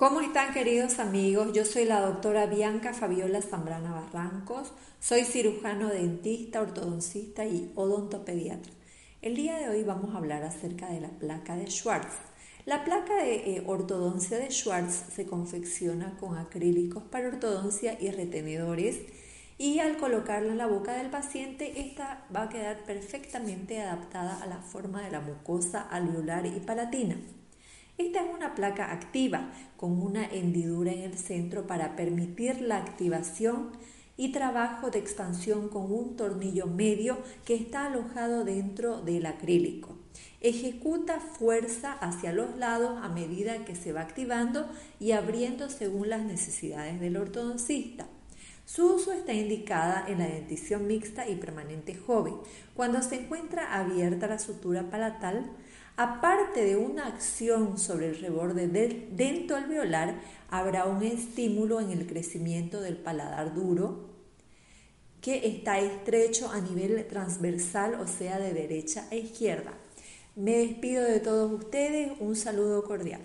¿Cómo están queridos amigos? Yo soy la doctora Bianca Fabiola Zambrana Barrancos, soy cirujano dentista, ortodoncista y odontopediatra. El día de hoy vamos a hablar acerca de la placa de Schwartz. La placa de eh, ortodoncia de Schwartz se confecciona con acrílicos para ortodoncia y retenedores y al colocarla en la boca del paciente esta va a quedar perfectamente adaptada a la forma de la mucosa alveolar y palatina. Esta es una placa activa con una hendidura en el centro para permitir la activación y trabajo de expansión con un tornillo medio que está alojado dentro del acrílico. Ejecuta fuerza hacia los lados a medida que se va activando y abriendo según las necesidades del ortodoncista. Su uso está indicada en la dentición mixta y permanente joven, cuando se encuentra abierta la sutura palatal, Aparte de una acción sobre el reborde del dento alveolar, habrá un estímulo en el crecimiento del paladar duro que está estrecho a nivel transversal, o sea, de derecha a izquierda. Me despido de todos ustedes, un saludo cordial.